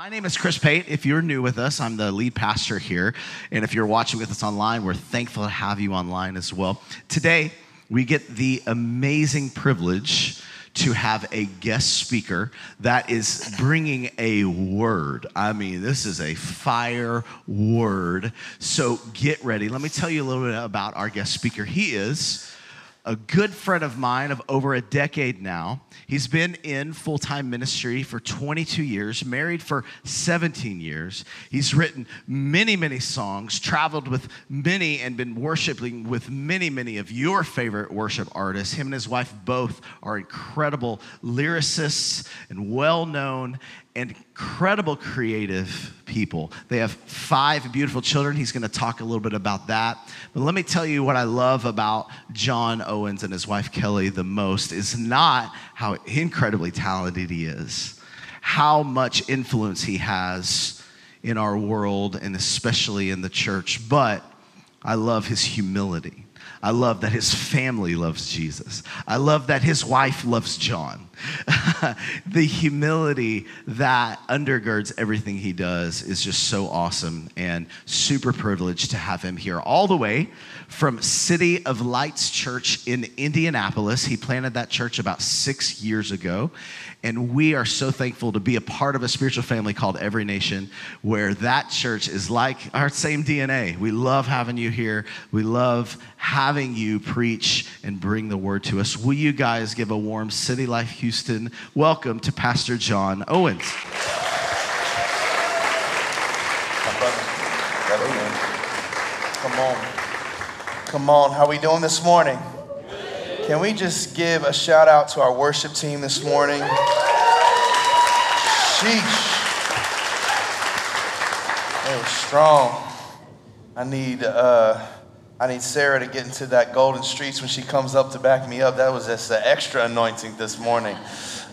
My name is Chris Pate. If you're new with us, I'm the lead pastor here. And if you're watching with us online, we're thankful to have you online as well. Today, we get the amazing privilege to have a guest speaker that is bringing a word. I mean, this is a fire word. So get ready. Let me tell you a little bit about our guest speaker. He is a good friend of mine of over a decade now. He's been in full time ministry for 22 years, married for 17 years. He's written many, many songs, traveled with many, and been worshiping with many, many of your favorite worship artists. Him and his wife both are incredible lyricists and well known incredible creative people. They have five beautiful children. He's going to talk a little bit about that. But let me tell you what I love about John Owens and his wife Kelly the most is not how incredibly talented he is, how much influence he has in our world and especially in the church, but I love his humility. I love that his family loves Jesus. I love that his wife loves John. the humility that undergirds everything he does is just so awesome and super privileged to have him here all the way from City of Lights Church in Indianapolis. He planted that church about six years ago. And we are so thankful to be a part of a spiritual family called Every Nation, where that church is like our same DNA. We love having you here. We love having you preach and bring the word to us. Will you guys give a warm City Life Houston welcome to Pastor John Owens? Come on. Come on. How we doing this morning? Can we just give a shout out to our worship team this morning? Sheesh. They were strong. I need, uh, I need Sarah to get into that golden streets when she comes up to back me up. That was just an extra anointing this morning.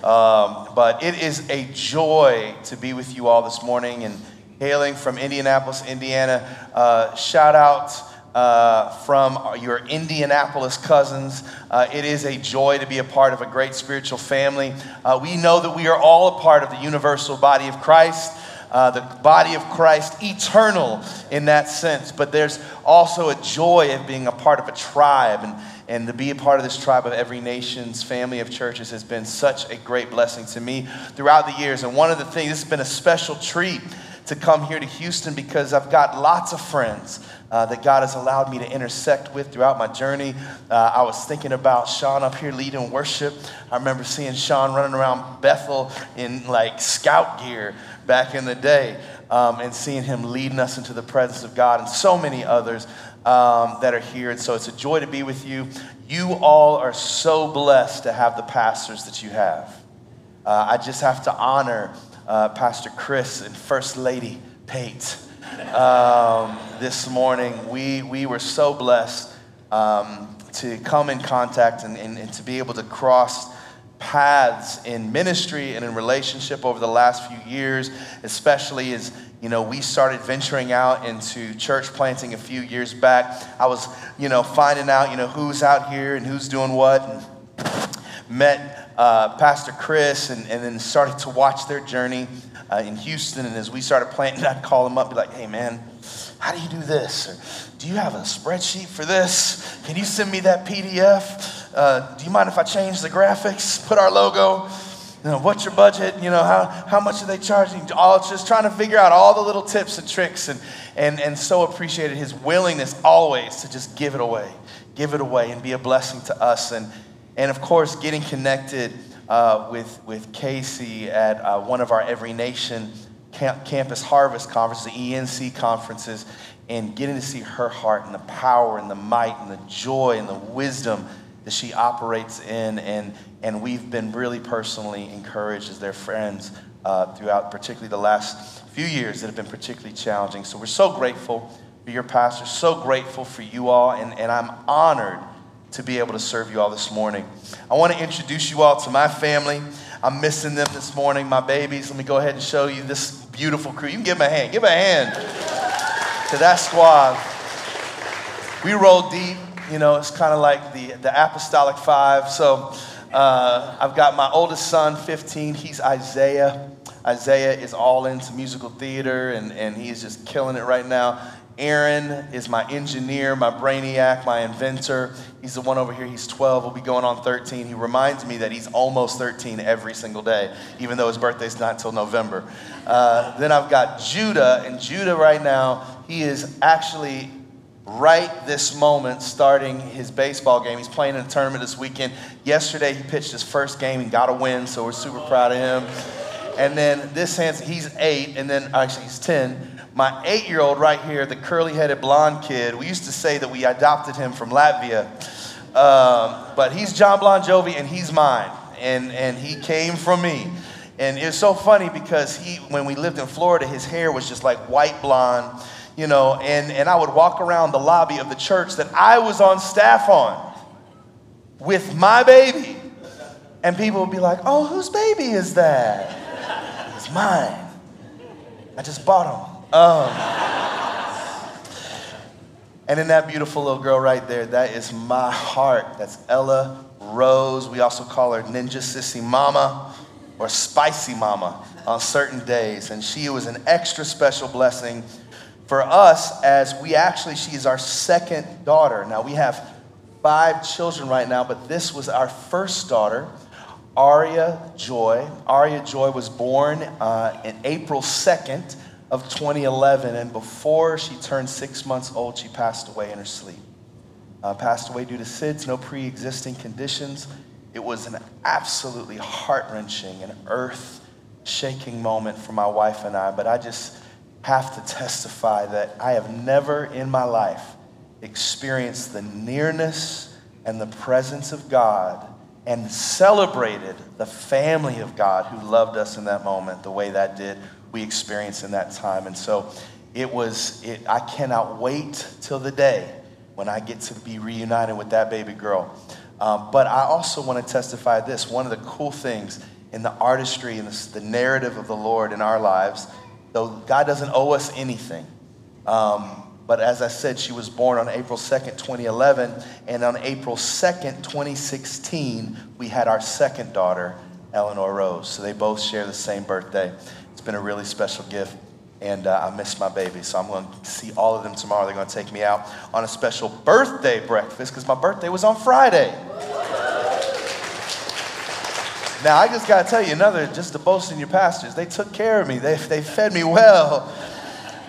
Um, but it is a joy to be with you all this morning and hailing from Indianapolis, Indiana. Uh, shout out uh, from your Indianapolis cousins. Uh, it is a joy to be a part of a great spiritual family. Uh, we know that we are all a part of the universal body of Christ. Uh, the body of Christ, eternal in that sense, but there's also a joy of being a part of a tribe, and, and to be a part of this tribe of every nation's family of churches has been such a great blessing to me throughout the years. And one of the things, this has been a special treat to come here to Houston because I've got lots of friends uh, that God has allowed me to intersect with throughout my journey. Uh, I was thinking about Sean up here leading worship. I remember seeing Sean running around Bethel in like scout gear back in the day um, and seeing him leading us into the presence of God and so many others um, that are here. And so it's a joy to be with you. You all are so blessed to have the pastors that you have. Uh, I just have to honor uh, Pastor Chris and First Lady Pate um, this morning. We, we were so blessed um, to come in contact and, and, and to be able to cross paths in ministry and in relationship over the last few years, especially as you know we started venturing out into church planting a few years back. I was you know finding out you know who's out here and who's doing what, and met uh, Pastor Chris, and, and then started to watch their journey uh, in Houston. And as we started planting, I'd call him up, be like, "Hey man, how do you do this? Or, do you have a spreadsheet for this? Can you send me that PDF?" Uh, do you mind if I change the graphics, put our logo? You know, what's your budget? You know, how, how much are they charging? All just trying to figure out all the little tips and tricks and, and, and so appreciated his willingness always to just give it away, give it away and be a blessing to us. And, and of course, getting connected uh, with, with Casey at uh, one of our Every Nation camp, Campus Harvest conferences, the ENC conferences, and getting to see her heart and the power and the might and the joy and the wisdom that she operates in. And, and we've been really personally encouraged as their friends uh, throughout, particularly the last few years that have been particularly challenging. So we're so grateful for your pastor, so grateful for you all, and, and I'm honored to be able to serve you all this morning. I want to introduce you all to my family. I'm missing them this morning, my babies. Let me go ahead and show you this beautiful crew. You can give them a hand. Give them a hand to that squad. We roll deep. You know, it's kind of like the, the apostolic five. So uh, I've got my oldest son, 15. He's Isaiah. Isaiah is all into musical theater and, and he's just killing it right now. Aaron is my engineer, my brainiac, my inventor. He's the one over here. He's 12. We'll be going on 13. He reminds me that he's almost 13 every single day, even though his birthday's not until November. Uh, then I've got Judah, and Judah right now, he is actually right this moment starting his baseball game. He's playing in a tournament this weekend. Yesterday, he pitched his first game and got a win, so we're super proud of him. And then this hands, he's eight, and then actually he's 10 my eight year old right here, the curly headed blonde kid, we used to say that we adopted him from Latvia. Um, but he's John Bon Jovi and he's mine. And, and he came from me. And it's so funny because he, when we lived in Florida, his hair was just like white blonde, you know, and, and I would walk around the lobby of the church that I was on staff on with my baby. And people would be like, oh, whose baby is that? It's mine. I just bought him. Um, and then that beautiful little girl right there, that is my heart. That's Ella Rose. We also call her Ninja Sissy Mama or Spicy Mama on certain days. And she was an extra special blessing for us as we actually, she is our second daughter. Now we have five children right now, but this was our first daughter. Aria Joy. Aria Joy was born uh, in April 2nd, of 2011, and before she turned six months old, she passed away in her sleep. Uh, passed away due to SIDS, no pre existing conditions. It was an absolutely heart wrenching and earth shaking moment for my wife and I, but I just have to testify that I have never in my life experienced the nearness and the presence of God and celebrated the family of God who loved us in that moment the way that did we experienced in that time. And so it was, it, I cannot wait till the day when I get to be reunited with that baby girl. Um, but I also want to testify this one of the cool things in the artistry and the, the narrative of the Lord in our lives, though God doesn't owe us anything. Um, but as I said, she was born on April 2nd, 2011. And on April 2nd, 2016, we had our second daughter, Eleanor Rose. So they both share the same birthday been a really special gift. And uh, I miss my baby. So I'm going to see all of them tomorrow. They're going to take me out on a special birthday breakfast because my birthday was on Friday. Now, I just got to tell you another, just to boast in your pastors, they took care of me. They, they fed me well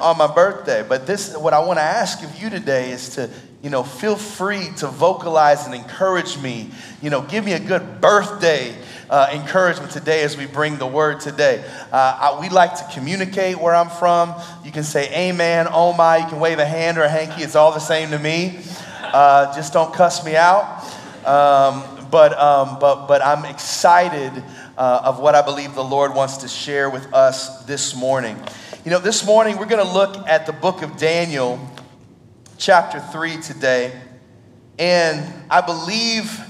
on my birthday. But this, what I want to ask of you today is to, you know, feel free to vocalize and encourage me. You know, give me a good birthday uh, encouragement today as we bring the word today. Uh, I, we like to communicate where I'm from. You can say amen, oh my, you can wave a hand or a hanky, it's all the same to me. Uh, just don't cuss me out. Um, but, um, but, but I'm excited uh, of what I believe the Lord wants to share with us this morning. You know, this morning we're going to look at the book of Daniel, chapter 3 today. And I believe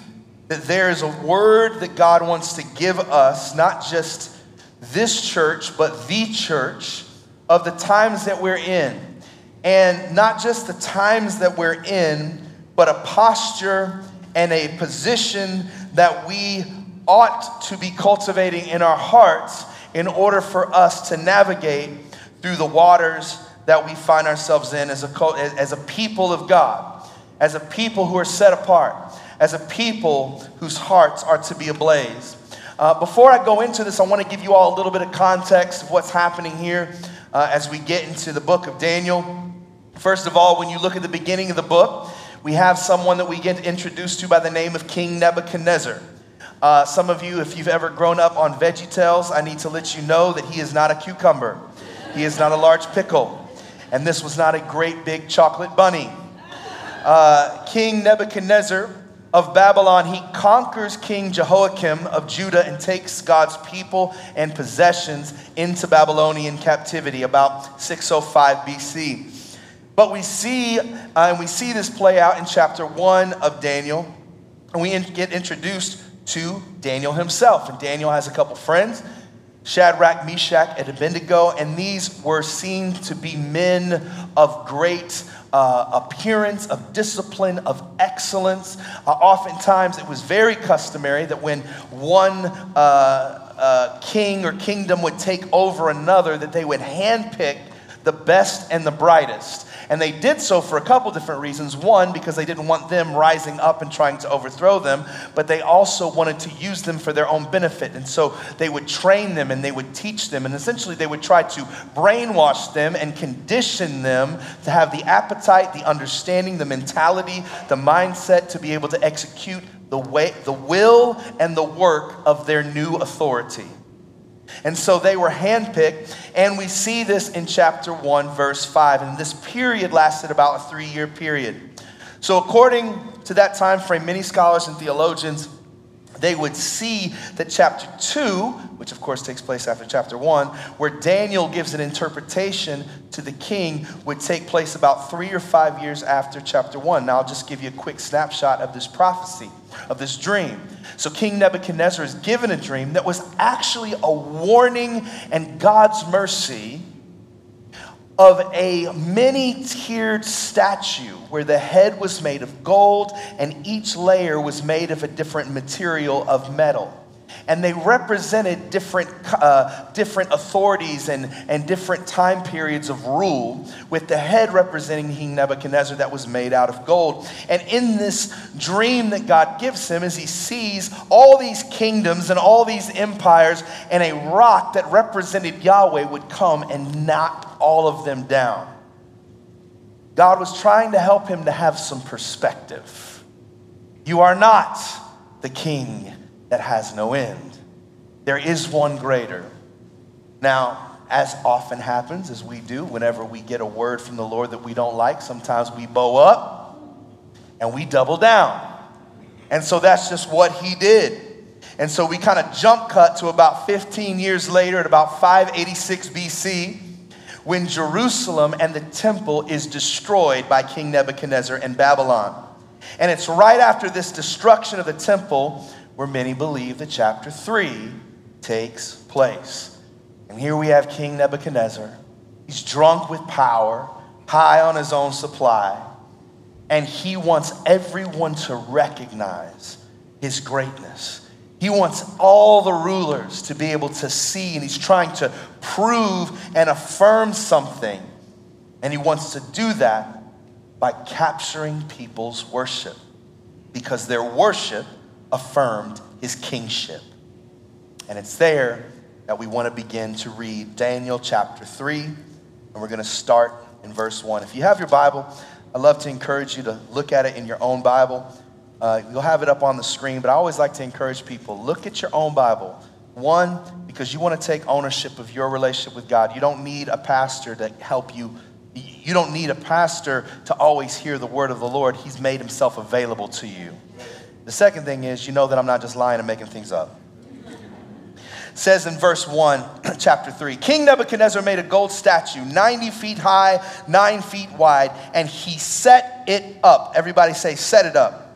that there is a word that God wants to give us, not just this church, but the church of the times that we're in. And not just the times that we're in, but a posture and a position that we ought to be cultivating in our hearts in order for us to navigate through the waters that we find ourselves in as a, as a people of God, as a people who are set apart as a people whose hearts are to be ablaze. Uh, before I go into this, I want to give you all a little bit of context of what's happening here uh, as we get into the book of Daniel. First of all, when you look at the beginning of the book, we have someone that we get introduced to by the name of King Nebuchadnezzar. Uh, some of you, if you've ever grown up on Veggie Tales, I need to let you know that he is not a cucumber. He is not a large pickle. And this was not a great big chocolate bunny. Uh, King Nebuchadnezzar of Babylon, he conquers King Jehoiakim of Judah and takes God's people and possessions into Babylonian captivity about 605 BC. But we see, uh, and we see this play out in chapter 1 of Daniel, and we get introduced to Daniel himself. And Daniel has a couple friends. Shadrach, Meshach, and Abednego, and these were seen to be men of great uh, appearance, of discipline, of excellence. Uh, oftentimes, it was very customary that when one uh, uh, king or kingdom would take over another, that they would handpick the best and the brightest. And they did so for a couple different reasons. One, because they didn't want them rising up and trying to overthrow them, but they also wanted to use them for their own benefit. And so they would train them and they would teach them. And essentially, they would try to brainwash them and condition them to have the appetite, the understanding, the mentality, the mindset to be able to execute the, way, the will and the work of their new authority. And so they were handpicked, and we see this in chapter 1, verse 5. And this period lasted about a three year period. So, according to that time frame, many scholars and theologians they would see that chapter 2, which of course takes place after chapter 1, where Daniel gives an interpretation to the king, would take place about three or five years after chapter 1. Now, I'll just give you a quick snapshot of this prophecy, of this dream. So, King Nebuchadnezzar is given a dream that was actually a warning and God's mercy of a many tiered statue where the head was made of gold and each layer was made of a different material of metal and they represented different, uh, different authorities and, and different time periods of rule, with the head representing King Nebuchadnezzar that was made out of gold. And in this dream that God gives him, as he sees all these kingdoms and all these empires, and a rock that represented Yahweh would come and knock all of them down. God was trying to help him to have some perspective. You are not the king that has no end. There is one greater. Now, as often happens, as we do, whenever we get a word from the Lord that we don't like, sometimes we bow up and we double down. And so that's just what he did. And so we kind of jump cut to about 15 years later, at about 586 BC, when Jerusalem and the temple is destroyed by King Nebuchadnezzar and Babylon. And it's right after this destruction of the temple where many believe that chapter 3 takes place. And here we have King Nebuchadnezzar. He's drunk with power, high on his own supply, and he wants everyone to recognize his greatness. He wants all the rulers to be able to see, and he's trying to prove and affirm something. And he wants to do that by capturing people's worship because their worship affirmed his kingship. And it's there that we want to begin to read Daniel chapter 3, and we're going to start in verse 1. If you have your Bible, I'd love to encourage you to look at it in your own Bible. Uh, you'll have it up on the screen, but I always like to encourage people look at your own Bible. One, because you want to take ownership of your relationship with God. You don't need a pastor to help you. You don't need a pastor to always hear the word of the Lord. He's made himself available to you. The second thing is, you know that I'm not just lying and making things up. It says in verse 1, chapter 3 King Nebuchadnezzar made a gold statue 90 feet high, 9 feet wide, and he set it up. Everybody say, set it up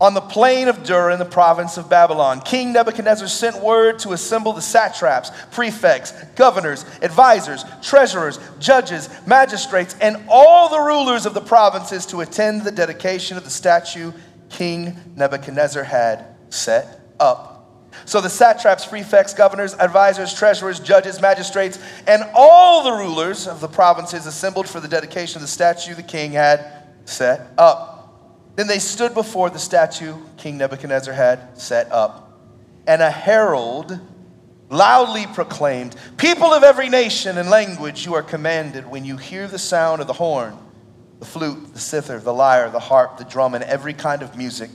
on the plain of Dura in the province of Babylon. King Nebuchadnezzar sent word to assemble the satraps, prefects, governors, advisors, treasurers, judges, magistrates, and all the rulers of the provinces to attend the dedication of the statue King Nebuchadnezzar had set up. So the satraps, prefects, governors, advisors, treasurers, judges, magistrates, and all the rulers of the provinces assembled for the dedication of the statue the king had set up. Then they stood before the statue King Nebuchadnezzar had set up, and a herald loudly proclaimed, People of every nation and language, you are commanded when you hear the sound of the horn the flute, the zither, the lyre, the harp, the drum, and every kind of music,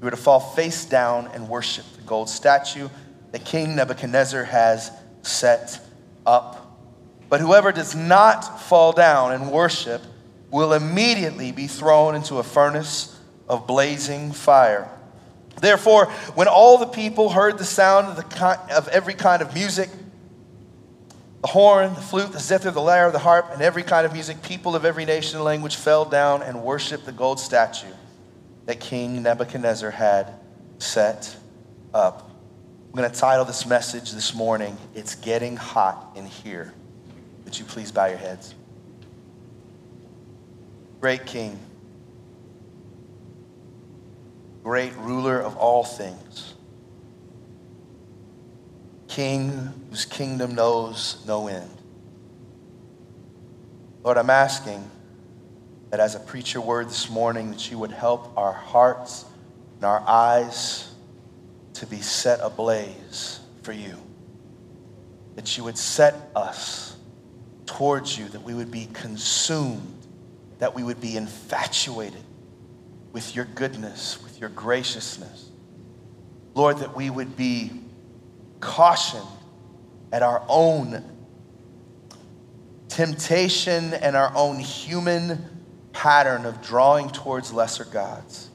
you are to fall face down and worship the gold statue that King Nebuchadnezzar has set up. But whoever does not fall down and worship will immediately be thrown into a furnace of blazing fire. Therefore, when all the people heard the sound of, the, of every kind of music, the horn, the flute, the zither, the lyre, the harp, and every kind of music, people of every nation and language fell down and worshiped the gold statue that King Nebuchadnezzar had set up. I'm going to title this message this morning, It's Getting Hot in Here. Would you please bow your heads? Great King, great ruler of all things king whose kingdom knows no end. Lord, I'm asking that as I preach your word this morning, that you would help our hearts and our eyes to be set ablaze for you. That you would set us towards you, that we would be consumed, that we would be infatuated with your goodness, with your graciousness. Lord, that we would be cautioned at our own temptation and our own human pattern of drawing towards lesser gods.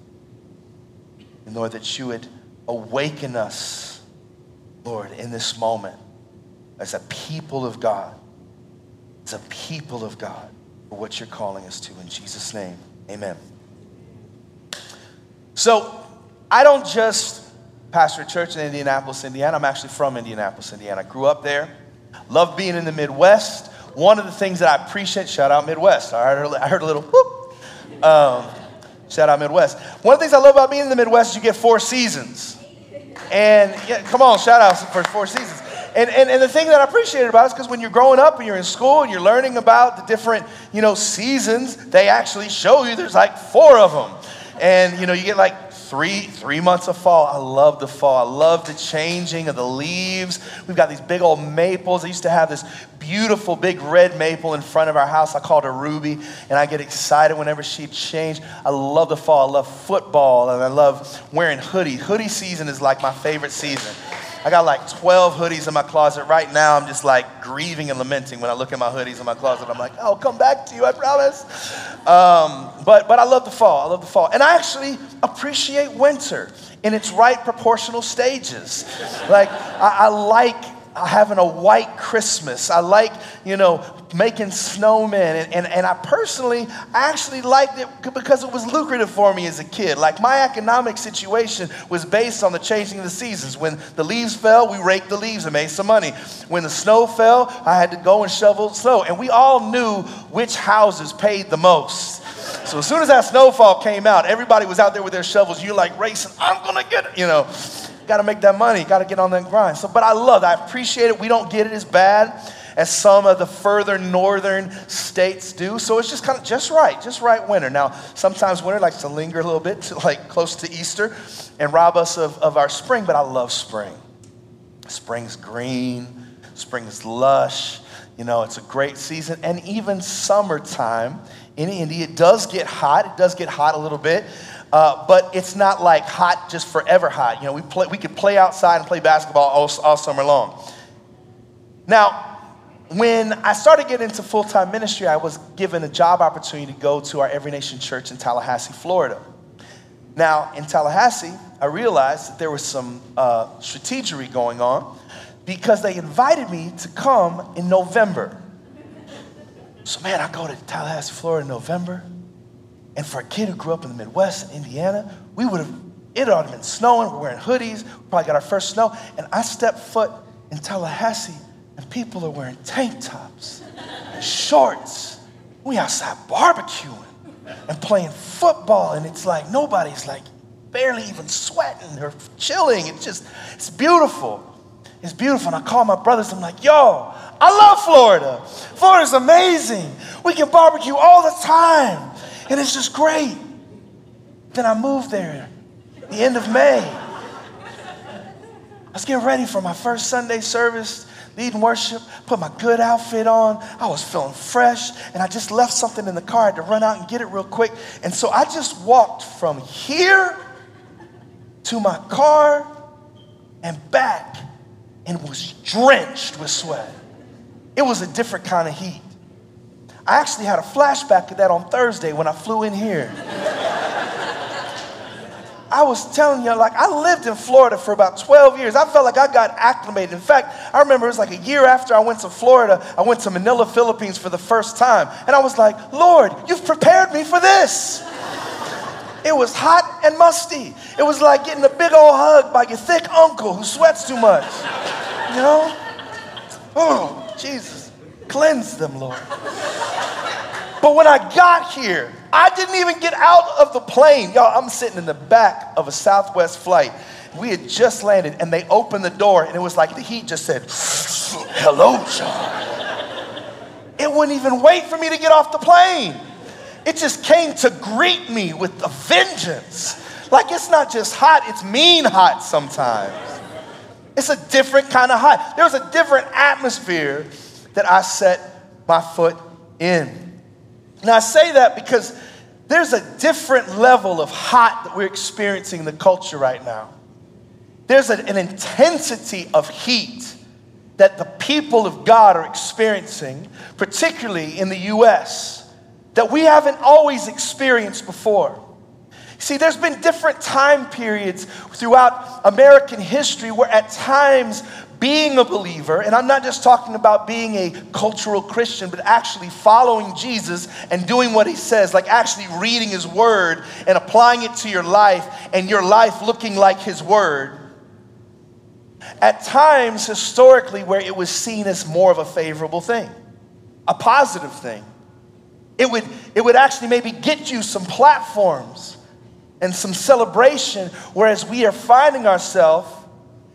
And Lord, that you would awaken us, Lord, in this moment as a people of God, as a people of God for what you're calling us to. In Jesus' name, amen. So, I don't just pastor a church in Indianapolis, Indiana. I'm actually from Indianapolis, Indiana. I grew up there. Love being in the Midwest. One of the things that I appreciate, shout out Midwest. I heard, I heard a little whoop. Um, shout out Midwest. One of the things I love about being in the Midwest is you get four seasons. And yeah, come on, shout out for four seasons. And, and, and the thing that I appreciate about it is because when you're growing up and you're in school and you're learning about the different, you know, seasons, they actually show you there's like four of them. And, you know, you get like three three months of fall. I love the fall. I love the changing of the leaves. We've got these big old maples. I used to have this beautiful big red maple in front of our house. I called her ruby. And i get excited whenever she changed. I love the fall. I love football and i love wearing hoodies hoodie season is like my favorite season I got like 12 hoodies in my closet. Right now, I'm just like grieving and lamenting when I look at my hoodies in my closet. I'm like, I'll come back to you, I promise. Um, but, but I love the fall. I love the fall. And I actually appreciate winter in its right proportional stages. Like, I, I like having a white Christmas. I like, you know, making snowmen. And, and, and I personally actually liked it because it was lucrative for me as a kid. Like my economic situation was based on the changing of the seasons. When the leaves fell, we raked the leaves and made some money. When the snow fell, I had to go and shovel snow. And we all knew which houses paid the most. So as soon as that snowfall came out, everybody was out there with their shovels. You're like racing, I'm gonna get it, you know. Got to make that money. Got to get on that grind. So, but I love it. I appreciate it. We don't get it as bad as some of the further northern states do. So it's just kind of just right, just right winter. Now, sometimes winter likes to linger a little bit, to like close to Easter, and rob us of, of our spring. But I love spring. Spring's green. Spring's lush. You know, it's a great season. And even summertime in Indy, it does get hot. It does get hot a little bit. Uh, but it's not like hot just forever hot. You know, we, play, we could play outside and play basketball all, all summer long. Now, when I started getting into full time ministry, I was given a job opportunity to go to our Every Nation church in Tallahassee, Florida. Now, in Tallahassee, I realized that there was some uh, strategery going on because they invited me to come in November. So, man, I go to Tallahassee, Florida in November. And for a kid who grew up in the Midwest in Indiana, we would have, it ought to have been snowing. We're wearing hoodies. We probably got our first snow. And I step foot in Tallahassee, and people are wearing tank tops, and shorts. We outside barbecuing and playing football. And it's like nobody's like barely even sweating or chilling. It's just, it's beautiful. It's beautiful. And I call my brothers. I'm like, yo, I love Florida. Florida's amazing. We can barbecue all the time. And it's just great. Then I moved there the end of May. I was getting ready for my first Sunday service, leading worship, put my good outfit on. I was feeling fresh, and I just left something in the car. I had to run out and get it real quick. And so I just walked from here to my car and back and was drenched with sweat. It was a different kind of heat. I actually had a flashback of that on Thursday when I flew in here. I was telling you, like, I lived in Florida for about 12 years. I felt like I got acclimated. In fact, I remember it was like a year after I went to Florida, I went to Manila, Philippines for the first time. And I was like, Lord, you've prepared me for this. It was hot and musty. It was like getting a big old hug by your thick uncle who sweats too much. You know? Oh, Jesus. Cleanse them, Lord. But when I got here, I didn't even get out of the plane. Y'all, I'm sitting in the back of a Southwest flight. We had just landed, and they opened the door, and it was like the heat just said, Hello, John. It wouldn't even wait for me to get off the plane. It just came to greet me with a vengeance. Like it's not just hot, it's mean hot sometimes. It's a different kind of hot. There was a different atmosphere that I set my foot in. Now I say that because there's a different level of hot that we're experiencing in the culture right now. There's an intensity of heat that the people of God are experiencing, particularly in the US, that we haven't always experienced before. See, there's been different time periods throughout American history where at times being a believer, and I'm not just talking about being a cultural Christian, but actually following Jesus and doing what he says, like actually reading his word and applying it to your life and your life looking like his word. At times, historically, where it was seen as more of a favorable thing, a positive thing. It would, it would actually maybe get you some platforms and some celebration, whereas we are finding ourselves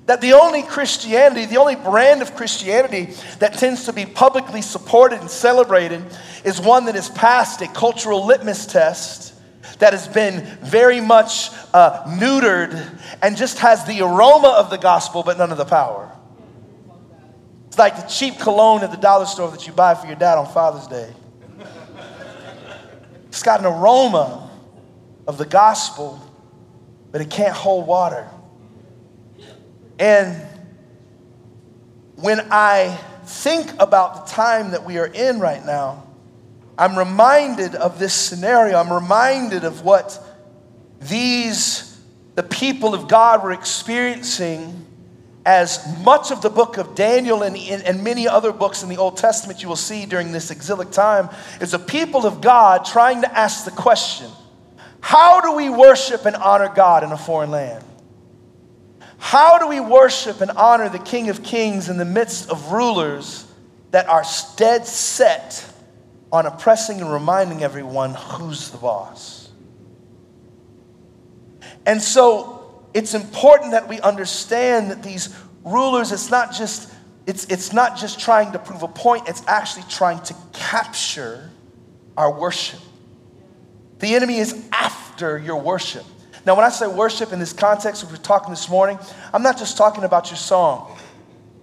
that the only Christianity, the only brand of Christianity that tends to be publicly supported and celebrated is one that has passed a cultural litmus test that has been very much uh, neutered and just has the aroma of the gospel but none of the power. It's like the cheap cologne at the dollar store that you buy for your dad on Father's Day. It's got an aroma of the gospel, but it can't hold water. And when I think about the time that we are in right now, I'm reminded of this scenario. I'm reminded of what these, the people of God, were experiencing as much of the book of Daniel and, and many other books in the Old Testament you will see during this exilic time is the people of God trying to ask the question how do we worship and honor God in a foreign land? How do we worship and honor the King of Kings in the midst of rulers that are dead set on oppressing and reminding everyone who's the boss? And so it's important that we understand that these rulers, it's not just it's, it's not just trying to prove a point, it's actually trying to capture our worship. The enemy is after your worship. Now, when I say worship in this context, we're talking this morning, I'm not just talking about your song.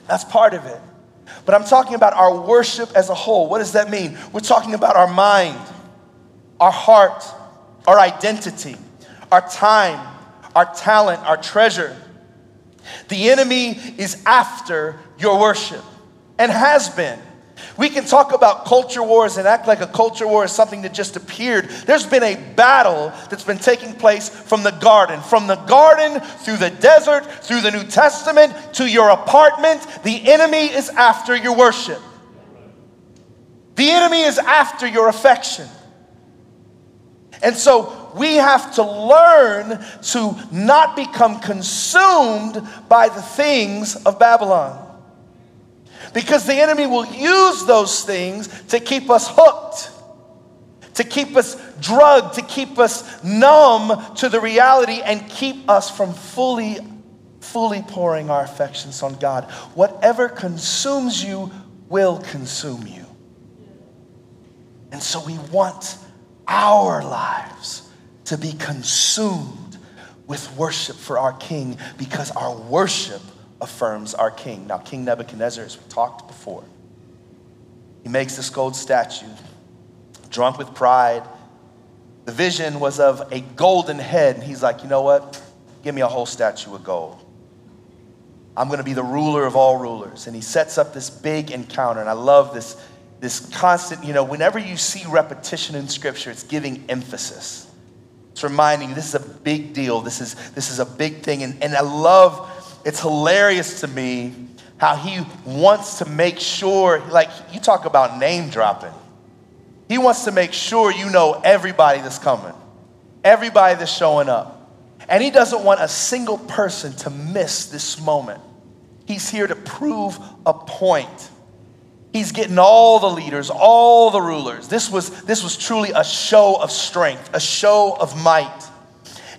That's part of it. But I'm talking about our worship as a whole. What does that mean? We're talking about our mind, our heart, our identity, our time, our talent, our treasure. The enemy is after your worship and has been. We can talk about culture wars and act like a culture war is something that just appeared. There's been a battle that's been taking place from the garden. From the garden through the desert, through the New Testament, to your apartment. The enemy is after your worship. The enemy is after your affection. And so we have to learn to not become consumed by the things of Babylon. Because the enemy will use those things to keep us hooked, to keep us drugged, to keep us numb to the reality and keep us from fully, fully pouring our affections on God. Whatever consumes you will consume you. And so we want our lives to be consumed with worship for our King because our worship affirms our king. Now, King Nebuchadnezzar, as we talked before, he makes this gold statue, drunk with pride. The vision was of a golden head. And he's like, you know what? Give me a whole statue of gold. I'm going to be the ruler of all rulers. And he sets up this big encounter. And I love this, this constant, you know, whenever you see repetition in scripture, it's giving emphasis. It's reminding you this is a big deal. This is, this is a big thing. And, and I love it's hilarious to me how he wants to make sure, like, you talk about name dropping. He wants to make sure you know everybody that's coming, everybody that's showing up. And he doesn't want a single person to miss this moment. He's here to prove a point. He's getting all the leaders, all the rulers. This was, this was truly a show of strength, a show of might.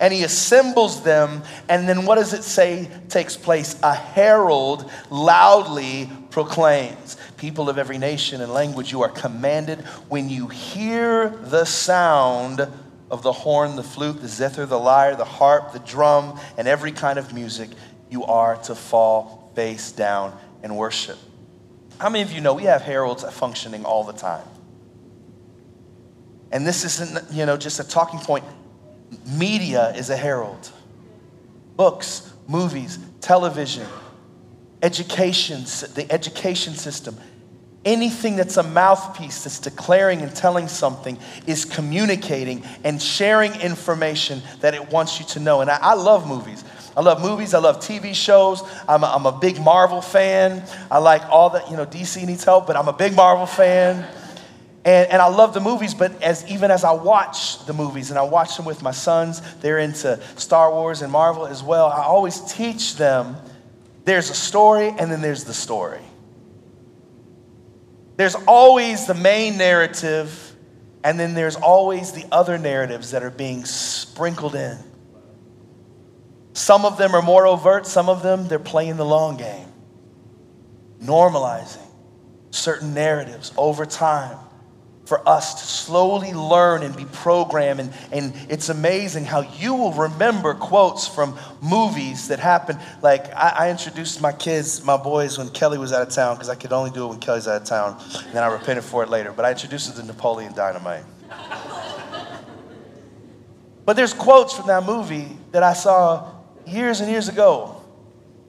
And he assembles them. And then what does it say takes place? A herald loudly proclaims. People of every nation and language, you are commanded when you hear the sound of the horn, the flute, the zither, the lyre, the harp, the drum, and every kind of music, you are to fall face down and worship. How many of you know we have heralds functioning all the time? And this isn't, you know, just a talking point. Media is a herald. Books, movies, television, education, the education system, anything that's a mouthpiece that's declaring and telling something is communicating and sharing information that it wants you to know. And I, I love movies. I love movies. I love TV shows. I'm a, I'm a big Marvel fan. I like all that, you know, DC needs help, but I'm a big Marvel fan. And, and I love the movies, but as even as I watch the movies and I watch them with my sons, they're into Star Wars and Marvel as well. I always teach them there's a story and then there's the story. There's always the main narrative, and then there's always the other narratives that are being sprinkled in. Some of them are more overt, some of them they're playing the long game, normalizing certain narratives over time for us to slowly learn and be programmed. And, and it's amazing how you will remember quotes from movies that happened. Like, I, I introduced my kids, my boys, when Kelly was out of town, because I could only do it when Kelly's out of town. And then I repented for it later. But I introduced them to Napoleon Dynamite. but there's quotes from that movie that I saw years and years ago.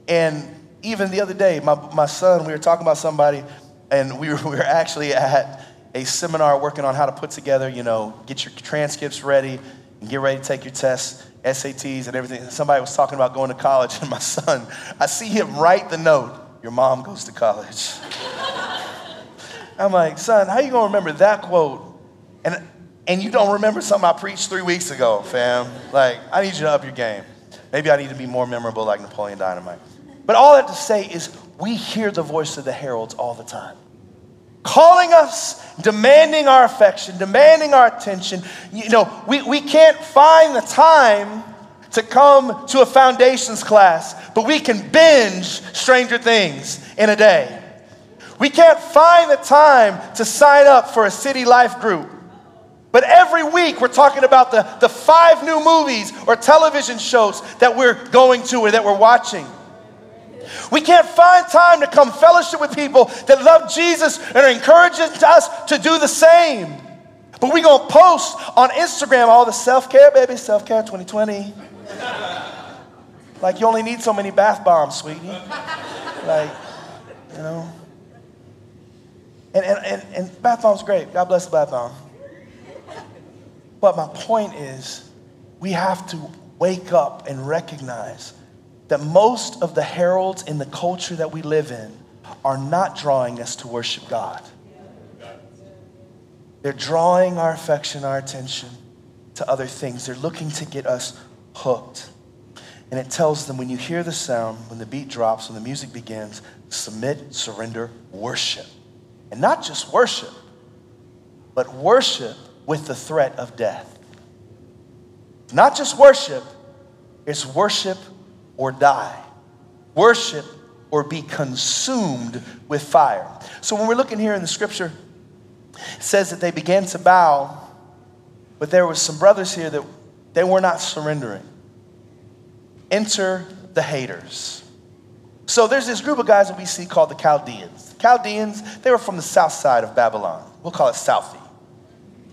And even the other day, my, my son, we were talking about somebody, and we were, we were actually at a seminar working on how to put together, you know, get your transcripts ready and get ready to take your tests, SATs, and everything. Somebody was talking about going to college, and my son, I see him write the note, Your mom goes to college. I'm like, son, how you gonna remember that quote? And and you don't remember something I preached three weeks ago, fam. Like, I need you to up your game. Maybe I need to be more memorable like Napoleon Dynamite. But all that to say is we hear the voice of the heralds all the time calling us, demanding our affection, demanding our attention. You know, we, we can't find the time to come to a foundations class, but we can binge Stranger Things in a day. We can't find the time to sign up for a city life group. But every week we're talking about the, the five new movies or television shows that we're going to or that we're watching. We can't find time to come fellowship with people that love Jesus and are encouraging us to do the same. But we're going to post on Instagram all the self care, baby, self care 2020. like you only need so many bath bombs, sweetie. Like, you know. And, and, and, and bath bomb's great. God bless the bath bomb. But my point is, we have to wake up and recognize that most of the heralds in the culture that we live in are not drawing us to worship God. They're drawing our affection, our attention to other things. They're looking to get us hooked. And it tells them when you hear the sound, when the beat drops, when the music begins, submit, surrender, worship. And not just worship, but worship with the threat of death. Not just worship, it's worship or die, worship or be consumed with fire. So when we're looking here in the scripture, it says that they began to bow, but there were some brothers here that they were not surrendering. Enter the haters. So there's this group of guys that we see called the Chaldeans. Chaldeans, they were from the south side of Babylon. We'll call it Southie.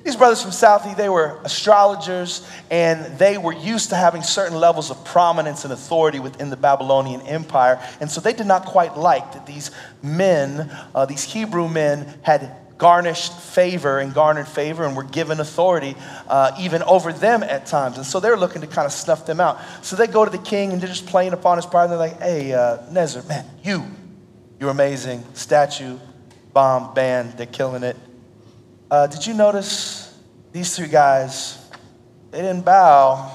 These brothers from Southie, they were astrologers and they were used to having certain levels of prominence and authority within the Babylonian Empire. And so they did not quite like that these men, uh, these Hebrew men, had garnished favor and garnered favor and were given authority uh, even over them at times. And so they're looking to kind of snuff them out. So they go to the king and they're just playing upon his pride. And they're like, hey, uh, Nezer, man, you, you're amazing. Statue, bomb, band, they're killing it. Uh, did you notice these three guys? They didn't bow.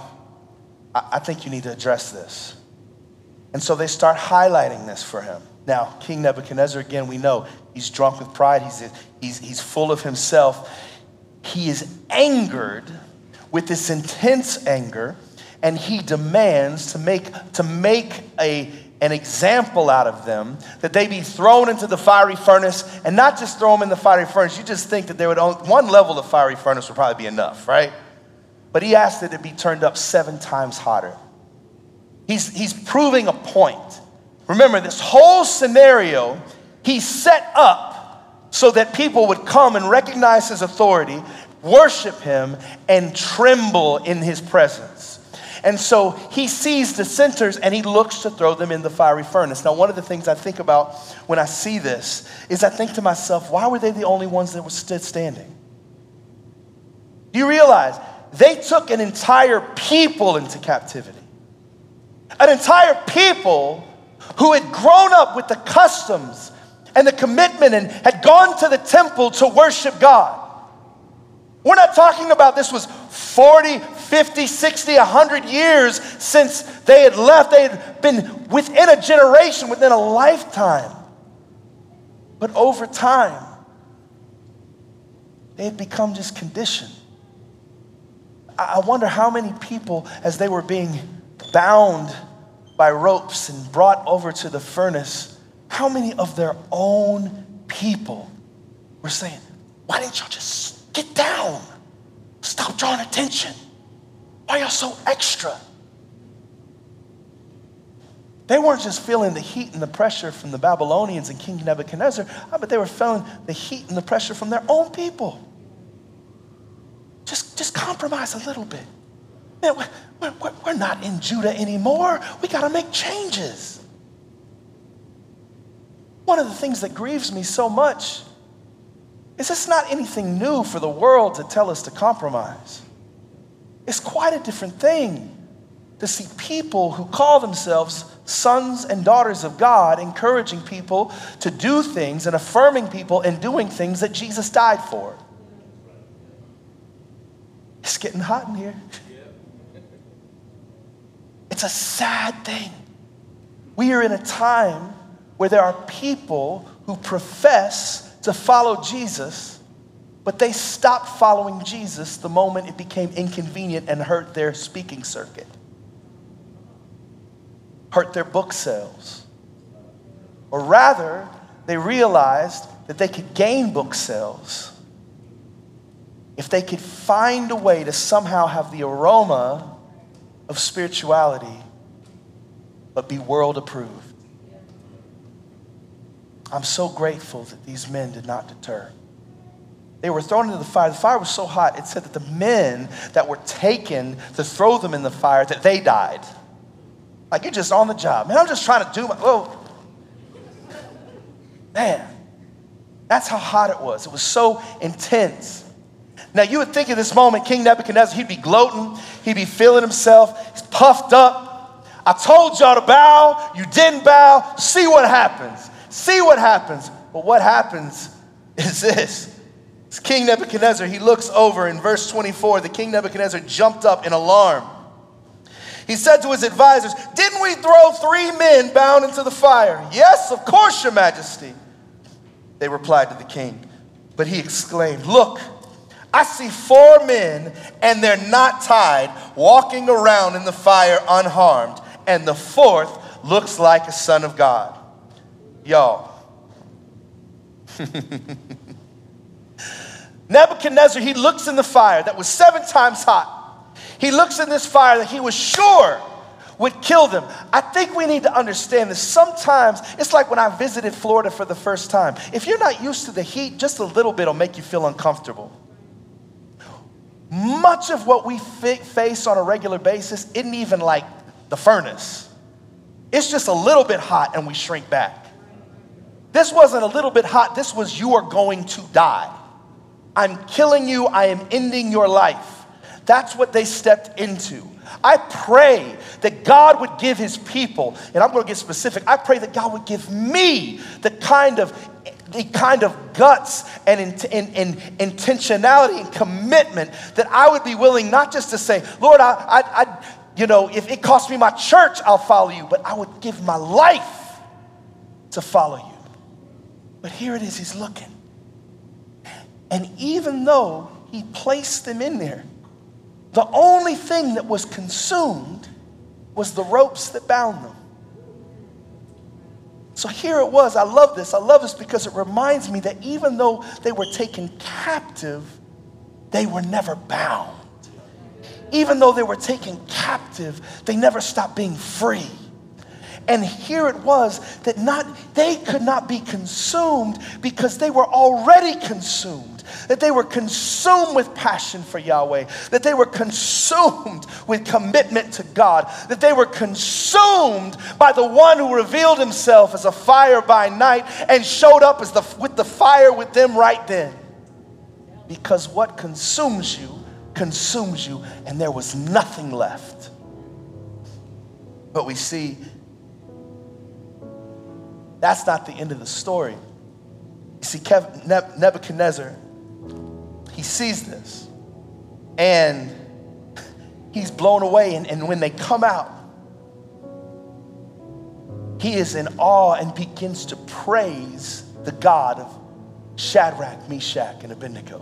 I, I think you need to address this. And so they start highlighting this for him. Now, King Nebuchadnezzar, again, we know he's drunk with pride, he's, he's, he's full of himself. He is angered with this intense anger. and he demands to make, to make a, an example out of them, that they be thrown into the fiery furnace, and not just throw them in the fiery furnace. You just think that there would only, one level of fiery furnace would probably be enough, right? But he asked that it be turned up seven times hotter. He's, he's proving a point. Remember, this whole scenario he set up so that people would come and recognize his authority, worship him, and tremble in his presence. And so he sees dissenters and he looks to throw them in the fiery furnace. Now, one of the things I think about when I see this is I think to myself, why were they the only ones that were standing? Do you realize they took an entire people into captivity? An entire people who had grown up with the customs and the commitment and had gone to the temple to worship God. We're not talking about this was 40, 50, 60, 100 years since they had left. They had been within a generation, within a lifetime. But over time, they had become just conditioned. I wonder how many people, as they were being bound by ropes and brought over to the furnace, how many of their own people were saying, Why didn't y'all just get down? Stop drawing attention. Why are y'all so extra? They weren't just feeling the heat and the pressure from the Babylonians and King Nebuchadnezzar, but they were feeling the heat and the pressure from their own people. Just, just compromise a little bit. Man, we're, we're, we're not in Judah anymore. We got to make changes. One of the things that grieves me so much is this not anything new for the world to tell us to compromise. It's quite a different thing to see people who call themselves sons and daughters of God encouraging people to do things and affirming people and doing things that Jesus died for. It's getting hot in here. It's a sad thing. We are in a time where there are people who profess to follow Jesus, but they stopped following Jesus the moment it became inconvenient and hurt their speaking circuit, hurt their book sales. Or rather, they realized that they could gain book sales if they could find a way to somehow have the aroma of spirituality, but be world approved. I'm so grateful that these men did not deter. They were thrown into the fire. The fire was so hot, it said that the men that were taken to throw them in the fire, that they died. Like you're just on the job. Man, I'm just trying to do my, whoa. Man, that's how hot it was. It was so intense. Now, you would think in this moment, King Nebuchadnezzar, he'd be gloating, he'd be feeling himself, he's puffed up. I told y'all to bow, you didn't bow. See what happens. See what happens. But what happens is this. It's King Nebuchadnezzar, he looks over in verse 24. The King Nebuchadnezzar jumped up in alarm. He said to his advisors, Didn't we throw three men bound into the fire? Yes, of course, your majesty. They replied to the king. But he exclaimed, Look, I see four men and they're not tied, walking around in the fire unharmed, and the fourth looks like a son of God. Y'all. Nebuchadnezzar, he looks in the fire that was seven times hot. He looks in this fire that he was sure would kill them. I think we need to understand this. Sometimes it's like when I visited Florida for the first time. If you're not used to the heat, just a little bit will make you feel uncomfortable. Much of what we face on a regular basis isn't even like the furnace. It's just a little bit hot and we shrink back. This wasn't a little bit hot, this was you are going to die. I'm killing you, I am ending your life. That's what they stepped into. I pray that God would give his people, and I'm going to get specific, I pray that God would give me the kind of the kind of guts and, and, and, intentionality and commitment that I would be willing not just to say, Lord, I, I, I, you know, if it costs me my church, I'll follow you, but I would give my life to follow you. But here it is, he's looking. And even though he placed them in there, The only thing that was consumed was the ropes that bound them. So here it was. I love this. I love this because it reminds me that even though they were taken captive, they were never bound. Even though they were taken captive, they never stopped being free. And here it was that not they could not be consumed because they were already consumed. That they were consumed with passion for Yahweh, that they were consumed with commitment to God, that they were consumed by the one who revealed himself as a fire by night and showed up as the, with the fire with them right then. Because what consumes you consumes you, and there was nothing left. But we see that's not the end of the story. You see, Nebuchadnezzar, he sees this and he's blown away. And, and when they come out, he is in awe and begins to praise the God of Shadrach, Meshach, and Abednego.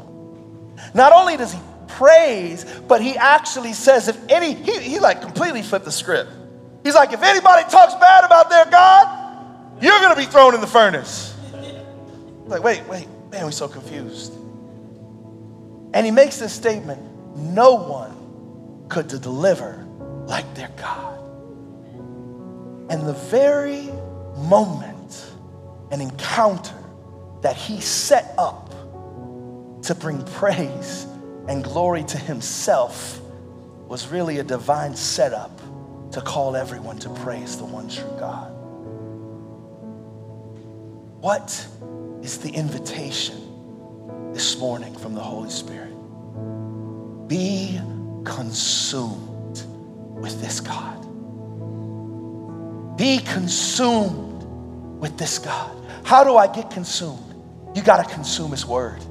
Not only does he praise, but he actually says, if any, he, he like completely flipped the script. He's like, if anybody talks bad about their God, you're going to be thrown in the furnace. Like, wait, wait, man, we're so confused. And he makes this statement no one could deliver like their God. And the very moment, an encounter that he set up to bring praise and glory to himself was really a divine setup to call everyone to praise the one true God. What is the invitation this morning from the Holy Spirit? Be consumed with this God. Be consumed with this God. How do I get consumed? You got to consume His Word.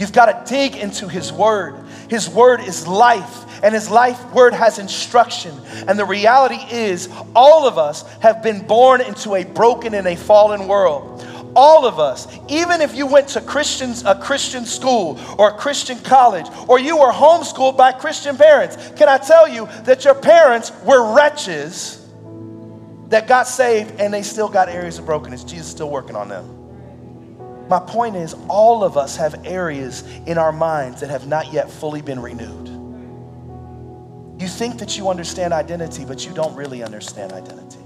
You've got to dig into His Word. His Word is life, and His life word has instruction. And the reality is, all of us have been born into a broken and a fallen world. All of us, even if you went to Christians, a Christian school or a Christian college, or you were homeschooled by Christian parents, can I tell you that your parents were wretches that got saved and they still got areas of brokenness? Jesus is still working on them. My point is, all of us have areas in our minds that have not yet fully been renewed. You think that you understand identity, but you don't really understand identity.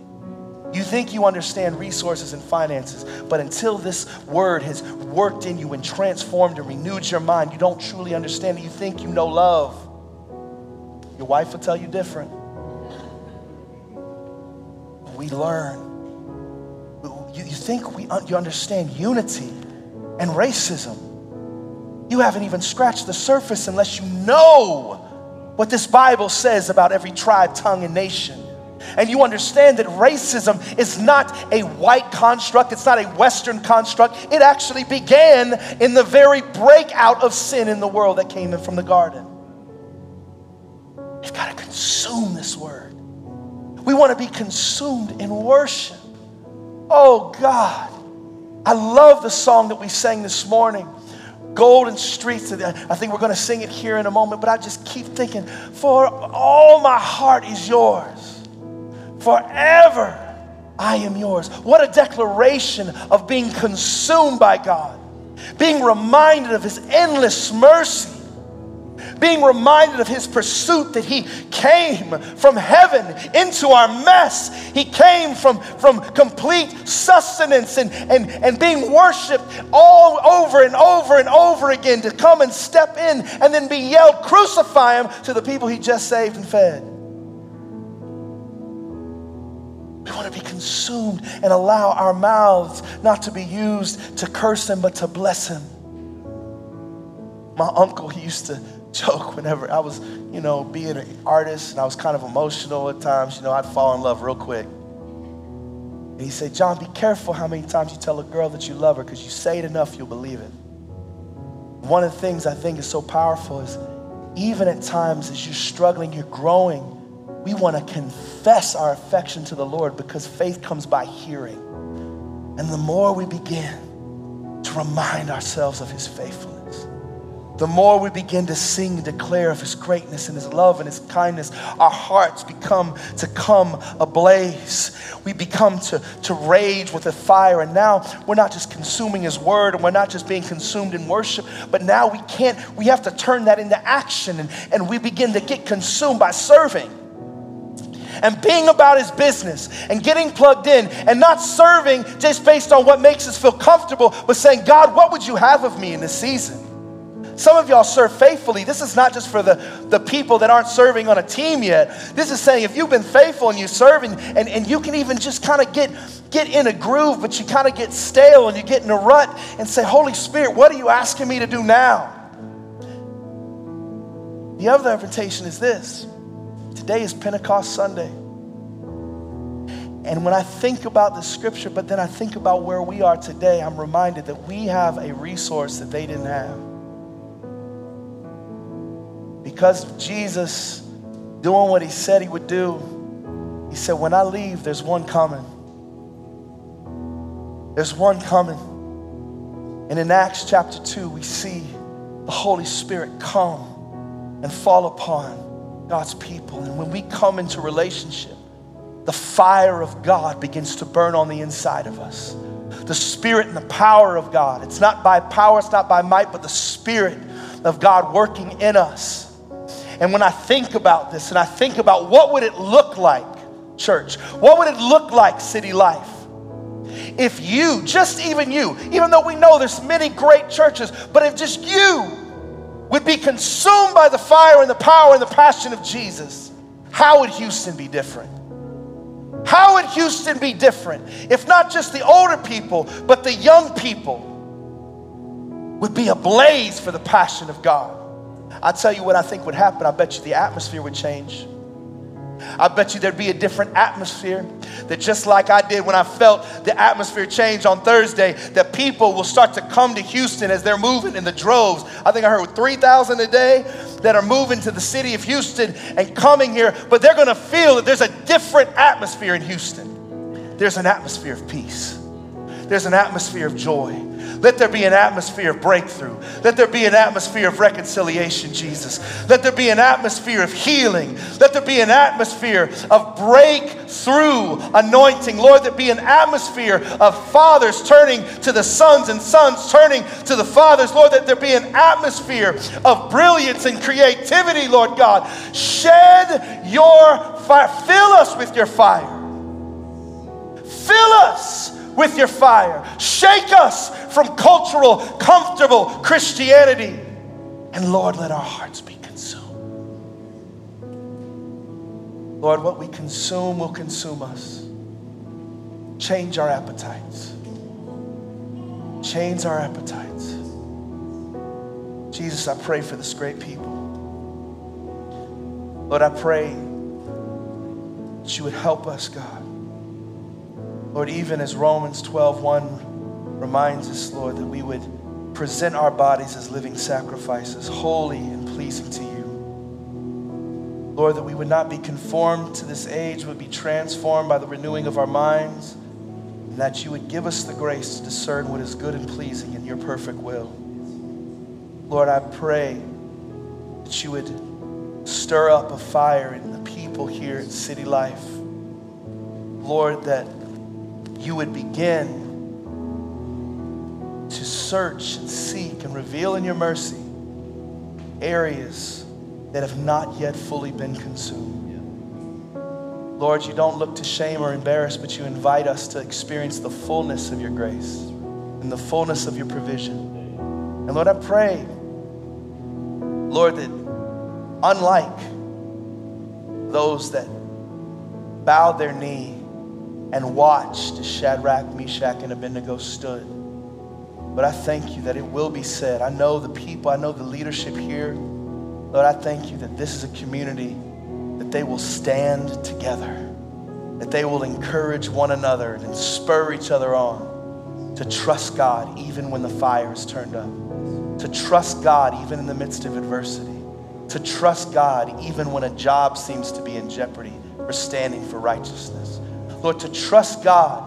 You think you understand resources and finances, but until this word has worked in you and transformed and renewed your mind, you don't truly understand it. You think you know love. Your wife will tell you different. We learn. You, think we, you understand unity and racism. You haven't even scratched the surface unless you know what this Bible says about every tribe, tongue, and nation. And you understand that racism is not a white construct, it's not a Western construct. It actually began in the very breakout of sin in the world that came in from the garden. We've got to consume this word. We want to be consumed in worship. Oh God. I love the song that we sang this morning. Golden streets. I think we're going to sing it here in a moment, but I just keep thinking, for all my heart is yours. Forever I am yours. What a declaration of being consumed by God, being reminded of his endless mercy being reminded of his pursuit that he came from heaven into our mess. He came from, from complete sustenance and, and, and being worshiped all over and over and over again to come and step in and then be yelled, crucify him to the people he just saved and fed. We want to be consumed and allow our mouths not to be used to curse him, but to bless him. My uncle, he used to joke whenever I was, you know, being an artist and I was kind of emotional at times, you know, I'd fall in love real quick. And he said, John, be careful how many times you tell a girl that you love her because you say it enough, you'll believe it. One of the things I think is so powerful is even at times as you're struggling, you're growing, we want to confess our affection to the Lord because faith comes by hearing. And the more we begin to remind ourselves of his faithfulness, the more we begin to sing and declare of his greatness and his love and his kindness, our hearts become to come ablaze. We become to, to rage with a fire. And now we're not just consuming his word and we're not just being consumed in worship, but now we can't, we have to turn that into action and, and we begin to get consumed by serving and being about his business and getting plugged in and not serving just based on what makes us feel comfortable, but saying, God, what would you have of me in this season? Some of y'all serve faithfully. This is not just for the, the people that aren't serving on a team yet. This is saying if you've been faithful and you serve and, and, and you can even just kind of get, get in a groove, but you kind of get stale and you get in a rut and say, Holy Spirit, what are you asking me to do now? The other invitation is this today is Pentecost Sunday. And when I think about the scripture, but then I think about where we are today, I'm reminded that we have a resource that they didn't have. Because of Jesus doing what he said he would do, he said, When I leave, there's one coming. There's one coming. And in Acts chapter 2, we see the Holy Spirit come and fall upon God's people. And when we come into relationship, the fire of God begins to burn on the inside of us. The Spirit and the power of God. It's not by power, it's not by might, but the Spirit of God working in us. And when I think about this and I think about what would it look like, church, what would it look like, city life? If you, just even you, even though we know there's many great churches, but if just you would be consumed by the fire and the power and the passion of Jesus, how would Houston be different? How would Houston be different if not just the older people, but the young people would be ablaze for the passion of God? I'll tell you what I think would happen. I bet you the atmosphere would change. I bet you there'd be a different atmosphere. That just like I did when I felt the atmosphere change on Thursday, that people will start to come to Houston as they're moving in the droves. I think I heard 3,000 a day that are moving to the city of Houston and coming here, but they're gonna feel that there's a different atmosphere in Houston. There's an atmosphere of peace, there's an atmosphere of joy. Let there be an atmosphere of breakthrough. Let there be an atmosphere of reconciliation, Jesus. Let there be an atmosphere of healing. Let there be an atmosphere of breakthrough anointing. Lord, there be an atmosphere of fathers turning to the sons and sons turning to the fathers. Lord, that there be an atmosphere of brilliance and creativity, Lord God. Shed your fire. Fill us with your fire. Fill us with your fire. Shake us from cultural, comfortable Christianity. And Lord, let our hearts be consumed. Lord, what we consume will consume us. Change our appetites. Change our appetites. Jesus, I pray for this great people. Lord, I pray that you would help us, God. Lord, even as Romans 12 1 reminds us, Lord, that we would present our bodies as living sacrifices, holy and pleasing to you. Lord, that we would not be conformed to this age, but be transformed by the renewing of our minds, and that you would give us the grace to discern what is good and pleasing in your perfect will. Lord, I pray that you would stir up a fire in the people here at City Life. Lord, that you would begin to search and seek and reveal in your mercy areas that have not yet fully been consumed. Lord, you don't look to shame or embarrass, but you invite us to experience the fullness of your grace and the fullness of your provision. And Lord, I pray, Lord, that unlike those that bowed their knee and watched as Shadrach, Meshach, and Abednego stood. But I thank you that it will be said. I know the people, I know the leadership here. Lord, I thank you that this is a community that they will stand together, that they will encourage one another and spur each other on to trust God even when the fire is turned up, to trust God even in the midst of adversity, to trust God even when a job seems to be in jeopardy for standing for righteousness. Lord, to trust God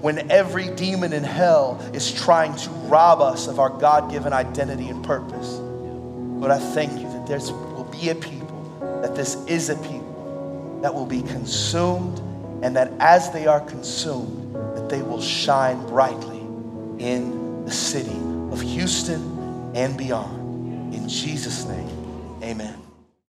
when every demon in hell is trying to rob us of our God given identity and purpose. Lord, I thank you that there will be a people, that this is a people that will be consumed, and that as they are consumed, that they will shine brightly in the city of Houston and beyond. In Jesus' name, amen.